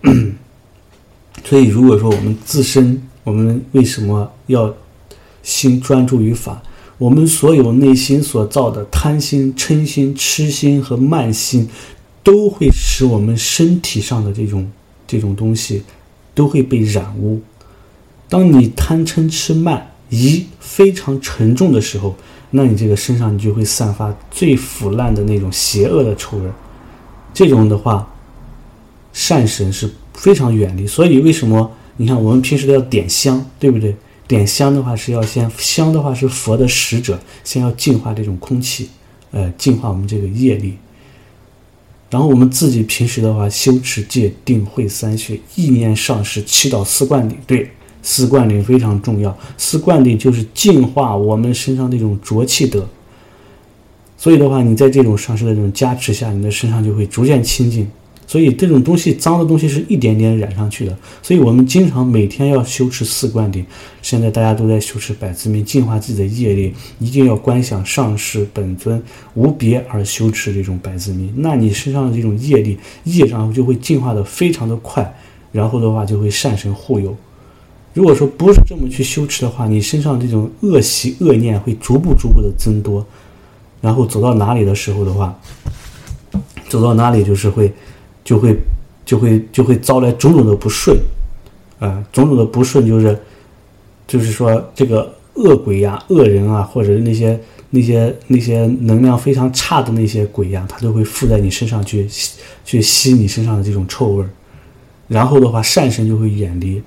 所以，如果说我们自身，我们为什么要心专注于法？我们所有内心所造的贪心、嗔心、痴心和慢心，都会使我们身体上的这种这种东西都会被染污。当你贪嗔痴慢疑非常沉重的时候，那你这个身上你就会散发最腐烂的那种邪恶的臭味。这种的话，善神是非常远离。所以为什么你看我们平时都要点香，对不对？点香的话是要先香的话是佛的使者，先要净化这种空气，呃，净化我们这个业力。然后我们自己平时的话修持戒定慧三学，意念上师，祈祷四灌顶，对，四灌顶非常重要。四灌顶就是净化我们身上那种浊气德。所以的话，你在这种上师的这种加持下，你的身上就会逐渐清净。所以这种东西脏的东西是一点点染上去的。所以我们经常每天要修持四灌顶。现在大家都在修持百字明，净化自己的业力，一定要观想上师本尊无别而修持这种百字明。那你身上的这种业力业障就会净化的非常的快，然后的话就会善神护佑。如果说不是这么去修持的话，你身上这种恶习恶念会逐步逐步的增多。然后走到哪里的时候的话，走到哪里就是会，就会，就会就会招来种种的不顺，啊，种种的不顺就是，就是说这个恶鬼呀、恶人啊，或者那些那些那些能量非常差的那些鬼呀，他都会附在你身上去去吸你身上的这种臭味儿，然后的话善神就会远离。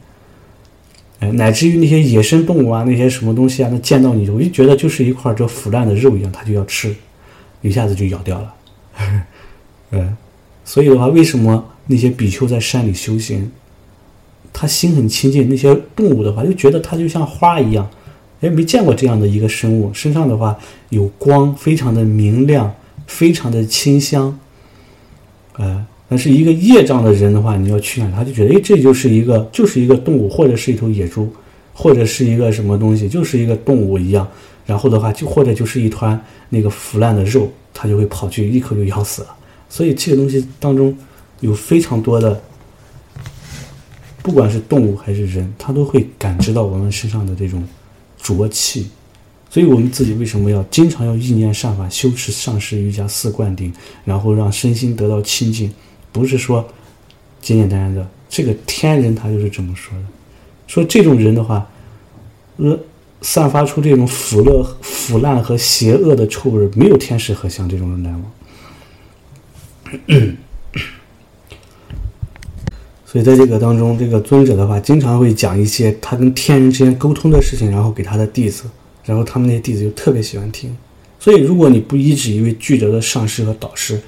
哎，乃至于那些野生动物啊，那些什么东西啊，那见到你，我就觉得就是一块这腐烂的肉一样，它就要吃，一下子就咬掉了。嗯，所以的话，为什么那些比丘在山里修行，他心很清净？那些动物的话，就觉得它就像花一样，哎，没见过这样的一个生物，身上的话有光，非常的明亮，非常的清香，呃。但是一个业障的人的话，你要去哪，他就觉得，哎，这就是一个，就是一个动物，或者是一头野猪，或者是一个什么东西，就是一个动物一样。然后的话，就或者就是一团那个腐烂的肉，他就会跑去一口就咬死了。所以这个东西当中有非常多的，不管是动物还是人，他都会感知到我们身上的这种浊气。所以我们自己为什么要经常要意念善法，修持上师瑜伽四灌顶，然后让身心得到清净。不是说简简单单的，这个天人他就是这么说的，说这种人的话，呃，散发出这种腐烂、腐烂和邪恶的臭味，没有天使和像这种人来往。所以在这个当中，这个尊者的话，经常会讲一些他跟天人之间沟通的事情，然后给他的弟子，然后他们那些弟子就特别喜欢听。所以，如果你不依止一位具德的上师和导师，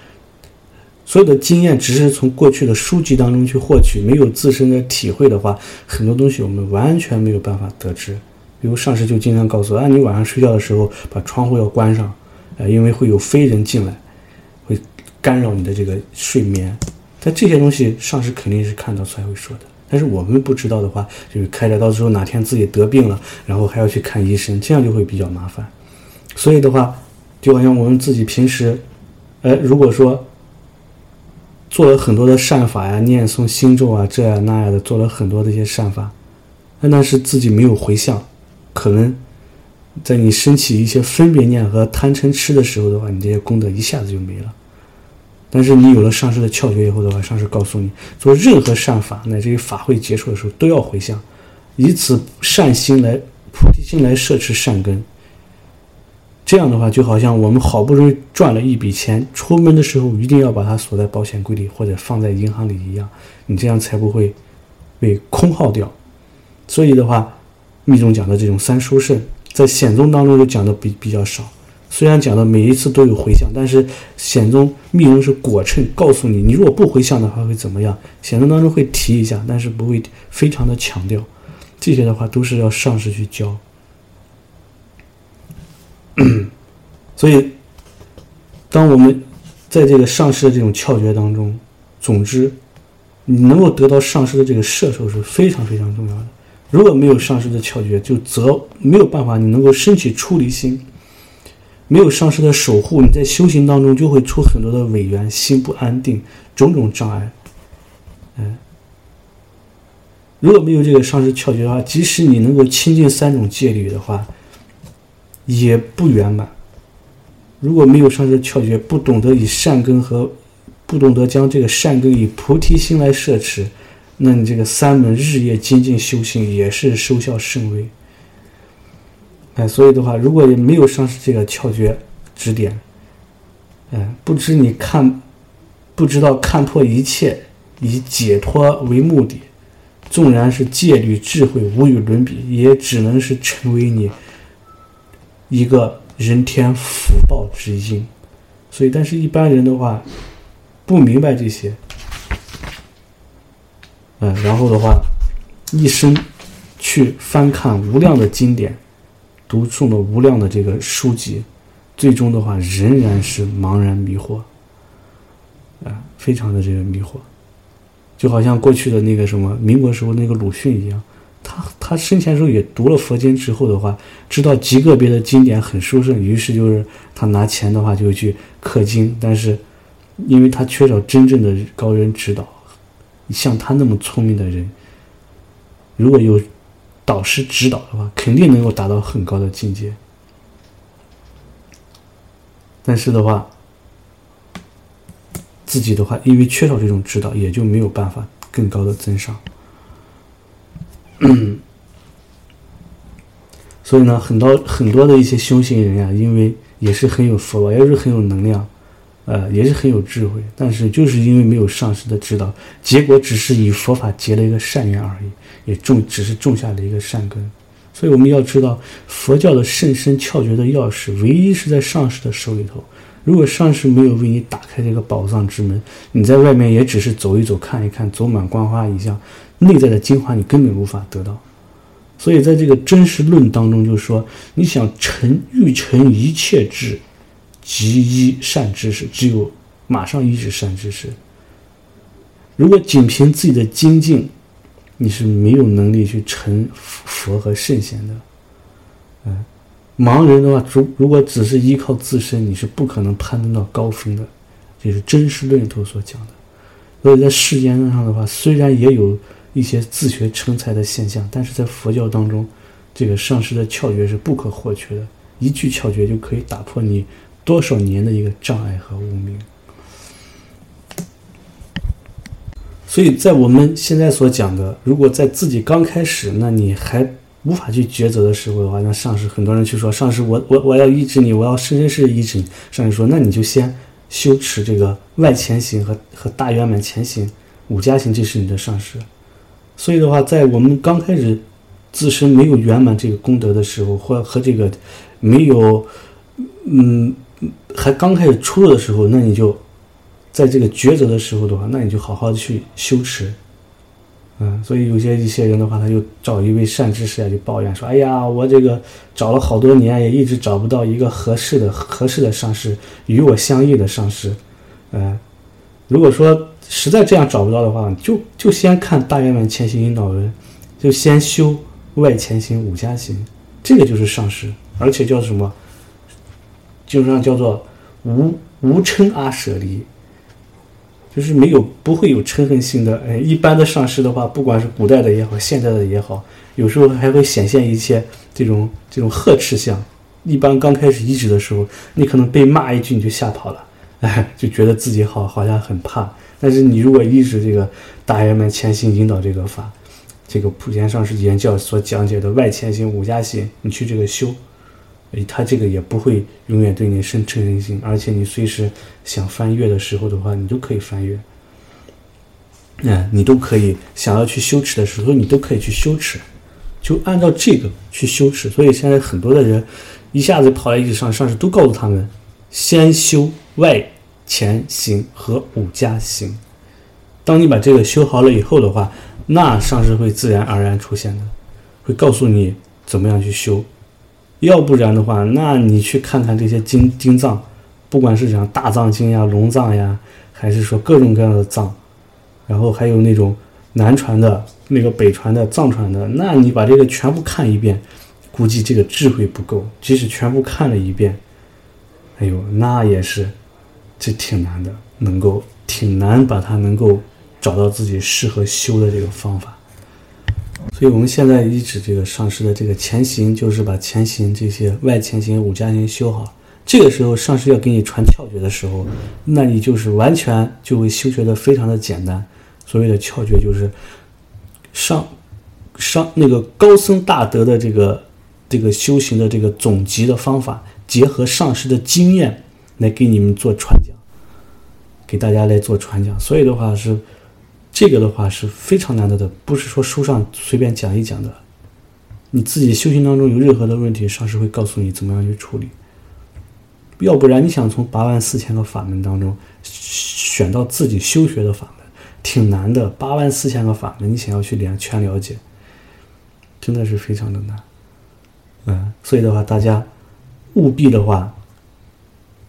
所有的经验只是从过去的书籍当中去获取，没有自身的体会的话，很多东西我们完全没有办法得知。比如上师就经常告诉，啊，你晚上睡觉的时候把窗户要关上，呃，因为会有非人进来，干扰你的这个睡眠。但这些东西上师肯定是看到才会说的，但是我们不知道的话，就是开着到时候哪天自己得病了，然后还要去看医生，这样就会比较麻烦。所以的话，就好像我们自己平时，呃，如果说。做了很多的善法呀，念诵心咒啊，这样那样的，做了很多的一些善法，但是自己没有回向，可能在你升起一些分别念和贪嗔痴的时候的话，你这些功德一下子就没了。但是你有了上师的窍诀以后的话，上师告诉你，做任何善法乃至于法会结束的时候都要回向，以此善心来菩提心来摄持善根。这样的话，就好像我们好不容易赚了一笔钱，出门的时候一定要把它锁在保险柜里或者放在银行里一样，你这样才不会被空耗掉。所以的话，密宗讲的这种三殊胜，在显宗当中就讲的比比较少。虽然讲的每一次都有回向，但是显宗密宗是果称，告诉你，你如果不回向的话会怎么样？显宗当中会提一下，但是不会非常的强调。这些的话都是要上师去教。所以，当我们在这个上师的这种窍诀当中，总之，你能够得到上师的这个摄受是非常非常重要的。如果没有上师的窍诀，就则没有办法，你能够升起出离心。没有上师的守护，你在修行当中就会出很多的违缘，心不安定，种种障碍。嗯，如果没有这个上师窍诀的话，即使你能够亲近三种戒律的话，也不圆满。如果没有上师窍诀，不懂得以善根和不懂得将这个善根以菩提心来摄持，那你这个三门日夜精进修行也是收效甚微。哎，所以的话，如果也没有上师这个窍诀指点，哎，不知你看，不知道看破一切以解脱为目的。纵然是戒律智慧无与伦比，也只能是成为你一个人天福报之因。所以，但是一般人的话不明白这些，嗯，然后的话，一生去翻看无量的经典，读诵了无量的这个书籍，最终的话仍然是茫然迷惑，啊，非常的这个迷惑。就好像过去的那个什么民国时候那个鲁迅一样，他他生前时候也读了佛经之后的话，知道极个别的经典很殊胜，于是就是他拿钱的话就去刻经，但是因为他缺少真正的高人指导，像他那么聪明的人，如果有导师指导的话，肯定能够达到很高的境界。但是的话。自己的话，因为缺少这种指导，也就没有办法更高的增上。所以呢，很多很多的一些修行人呀，因为也是很有福报，也是很有能量，呃，也是很有智慧，但是就是因为没有上师的指导，结果只是与佛法结了一个善缘而已，也种只是种下了一个善根。所以我们要知道，佛教的甚深窍诀的钥匙，唯一是在上师的手里头。如果上师没有为你打开这个宝藏之门，你在外面也只是走一走、看一看，走满观花一像，内在的精华你根本无法得到。所以在这个真实论当中，就是说你想成欲成一切智，即一善知识，只有马上一指善知识。如果仅凭自己的精进，你是没有能力去成佛和圣贤的。嗯。盲人的话，如如果只是依靠自身，你是不可能攀登到高峰的。这是真实论头所讲的。所以在世间上的话，虽然也有一些自学成才的现象，但是在佛教当中，这个上师的窍诀是不可或缺的。一句窍诀就可以打破你多少年的一个障碍和无名。所以在我们现在所讲的，如果在自己刚开始，那你还。无法去抉择的时候的话，那上师很多人去说上师，我我我要医治你，我要生生世世医治你。上师说，那你就先修持这个外前行和和大圆满前行五加行，这是你的上师。所以的话，在我们刚开始自身没有圆满这个功德的时候，或和这个没有嗯还刚开始出入的时候，那你就在这个抉择的时候的话，那你就好好的去修持。嗯，所以有些一些人的话，他就找一位善知识啊，就抱怨说：“哎呀，我这个找了好多年，也一直找不到一个合适的、合适的上师，与我相应的上师。”嗯，如果说实在这样找不到的话，就就先看大圆满前行引导文，就先修外前行五加行，这个就是上师，而且叫什么？经上叫做无无嗔阿舍离。就是没有不会有嗔恨心的，哎，一般的上师的话，不管是古代的也好，现代的也好，有时候还会显现一些这种这种呵斥相。一般刚开始医治的时候，你可能被骂一句你就吓跑了，哎，就觉得自己好好像很怕。但是你如果一直这个大爷们潜心引导这个法，这个普贤上师言教所讲解的外前行、五加心，你去这个修。他这个也不会永远对你生嗔恨心，而且你随时想翻阅的时候的话，你都可以翻阅。哎，你都可以想要去羞耻的时候，你都可以去羞耻，就按照这个去羞耻。所以现在很多的人一下子跑来一直上上师都告诉他们，先修外前行和五加行。当你把这个修好了以后的话，那上师会自然而然出现的，会告诉你怎么样去修。要不然的话，那你去看看这些经经藏，不管是讲大藏经呀、龙藏呀，还是说各种各样的藏，然后还有那种南传的、那个北传的、藏传的，那你把这个全部看一遍，估计这个智慧不够。即使全部看了一遍，哎呦，那也是，这挺难的，能够挺难把它能够找到自己适合修的这个方法。所以我们现在一直这个上师的这个前行，就是把前行这些外前行、五加行修好。这个时候上师要给你传窍诀的时候，那你就是完全就会修学的非常的简单。所谓的窍诀就是上上那个高僧大德的这个这个修行的这个总集的方法，结合上师的经验来给你们做传讲，给大家来做传讲。所以的话是这个的话是非常难得的，不是说书上随便讲一讲的。你自己修行当中有任何的问题，上师会告诉你怎么样去处理。要不然你想从八万四千个法门当中选到自己修学的法门，挺难的。八万四千个法门，你想要去连全了解，真的是非常的难。嗯，所以的话，大家务必的话，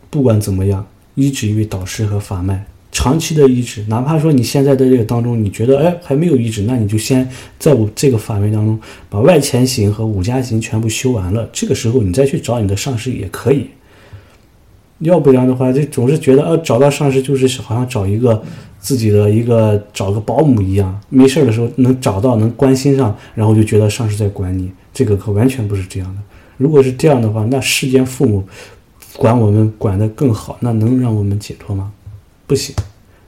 不管怎么样，依止于导师和法脉，长期的依止。哪怕说你现在的这个当中，你觉得哎还没有依止，那你就先在我这个范围当中把外前行和五加行全部修完了，这个时候你再去找你的上师也可以。要不然的话，就总是觉得，呃，找到上师就是好像找一个自己的一个找个保姆一样，没事的时候能找到，能关心上，然后就觉得上师在管你，这个可完全不是这样的。如果是这样的话，那世间父母管我们管得更好，那能让我们解脱吗？不行，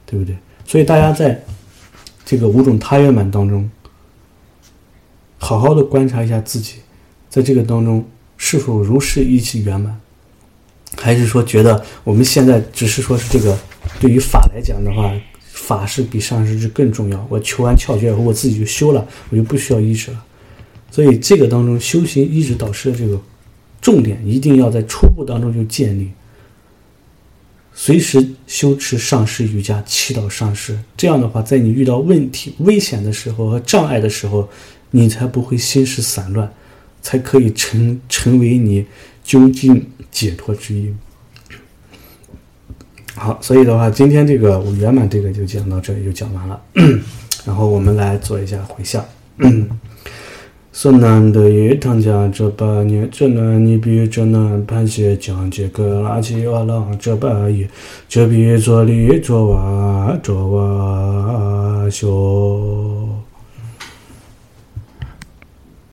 对不对？所以大家在这个五种他圆满当中，好好的观察一下自己，在这个当中是否如是一起圆满。还是说觉得我们现在只是说是这个，对于法来讲的话，法是比上师之更重要。我求完窍诀以后，我自己就修了，我就不需要医治了。所以这个当中修行医治导师的这个重点，一定要在初步当中就建立，随时修持上师瑜伽，祈祷上师。这样的话，在你遇到问题、危险的时候和障碍的时候，你才不会心事散乱，才可以成成为你究竟。解脱之因。好，所以的话，今天这个我圆满这个就讲到这里就讲完了。然后我们来做一下回向。sun nan de yu tang jia zhe ba ni zhe ne ni bi zhe ne pan xie jiang jie ge la qi wa lang zhe ba yi zhe bi zuo li zuo wa zuo wa xiu